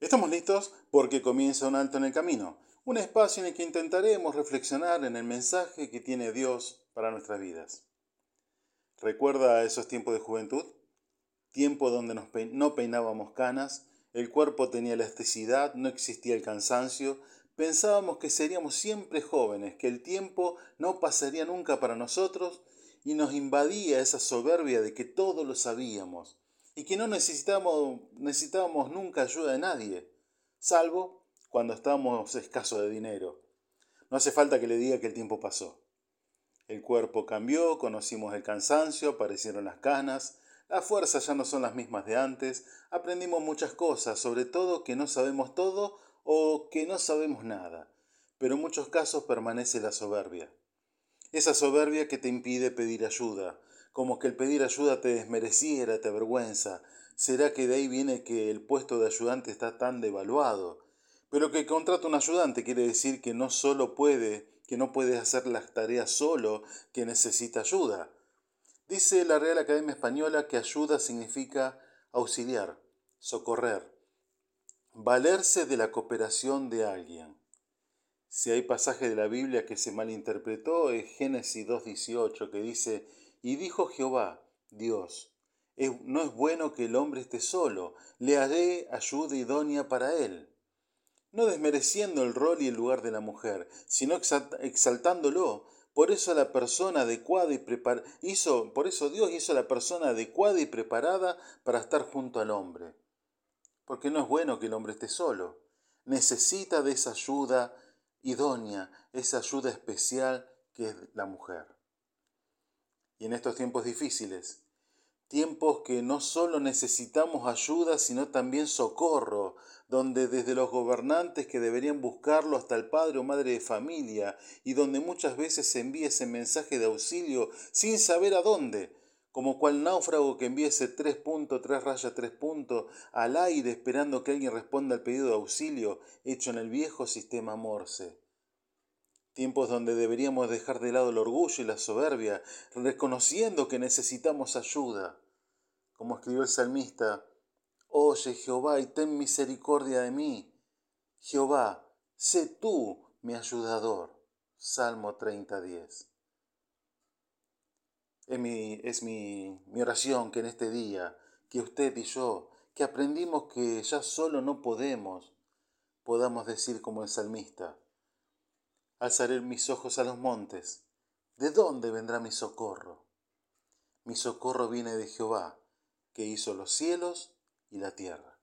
Estamos listos porque comienza un alto en el camino, un espacio en el que intentaremos reflexionar en el mensaje que tiene Dios para nuestras vidas. ¿Recuerda esos tiempos de juventud? Tiempo donde no peinábamos canas, el cuerpo tenía elasticidad, no existía el cansancio, pensábamos que seríamos siempre jóvenes, que el tiempo no pasaría nunca para nosotros y nos invadía esa soberbia de que todo lo sabíamos y que no necesitábamos, necesitábamos nunca ayuda de nadie, salvo cuando estábamos escasos de dinero. No hace falta que le diga que el tiempo pasó. El cuerpo cambió, conocimos el cansancio, aparecieron las canas, las fuerzas ya no son las mismas de antes, aprendimos muchas cosas, sobre todo que no sabemos todo o que no sabemos nada, pero en muchos casos permanece la soberbia. Esa soberbia que te impide pedir ayuda, como que el pedir ayuda te desmereciera, te avergüenza. ¿Será que de ahí viene que el puesto de ayudante está tan devaluado? Pero que contrata un ayudante quiere decir que no solo puede, que no puede hacer las tareas solo, que necesita ayuda. Dice la Real Academia Española que ayuda significa auxiliar, socorrer, valerse de la cooperación de alguien. Si hay pasaje de la Biblia que se malinterpretó, es Génesis 2.18, que dice, y dijo Jehová, Dios, no es bueno que el hombre esté solo, le haré ayuda idónea para él. No desmereciendo el rol y el lugar de la mujer, sino exaltándolo. Por eso la persona adecuada y hizo, por eso Dios hizo la persona adecuada y preparada para estar junto al hombre. Porque no es bueno que el hombre esté solo. Necesita de esa ayuda idónea, esa ayuda especial que es la mujer y en estos tiempos difíciles, tiempos que no solo necesitamos ayuda, sino también socorro, donde desde los gobernantes que deberían buscarlo hasta el padre o madre de familia, y donde muchas veces se envía ese mensaje de auxilio sin saber a dónde, como cual náufrago que envía ese tres puntos, tres rayas, tres puntos al aire esperando que alguien responda al pedido de auxilio hecho en el viejo sistema Morse tiempos donde deberíamos dejar de lado el orgullo y la soberbia, reconociendo que necesitamos ayuda. Como escribió el salmista, Oye Jehová y ten misericordia de mí. Jehová, sé tú mi ayudador. Salmo 30.10. Es, mi, es mi, mi oración que en este día, que usted y yo, que aprendimos que ya solo no podemos, podamos decir como el salmista, Alzaré mis ojos a los montes. ¿De dónde vendrá mi socorro? Mi socorro viene de Jehová, que hizo los cielos y la tierra.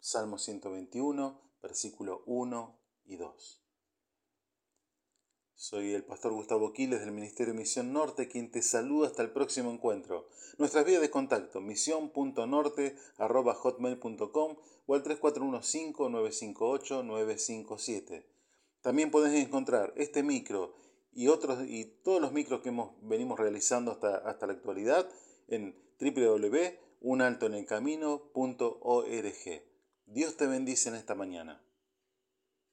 Salmo 121, versículo 1 y 2. Soy el pastor Gustavo Quiles del Ministerio Misión Norte, quien te saluda hasta el próximo encuentro. Nuestras vías de contacto, misión.norte.hotmail.com o al 3415-958-957. También podés encontrar este micro y otros y todos los micros que hemos, venimos realizando hasta, hasta la actualidad en www.unaltoenelcamino.org. Dios te bendice en esta mañana.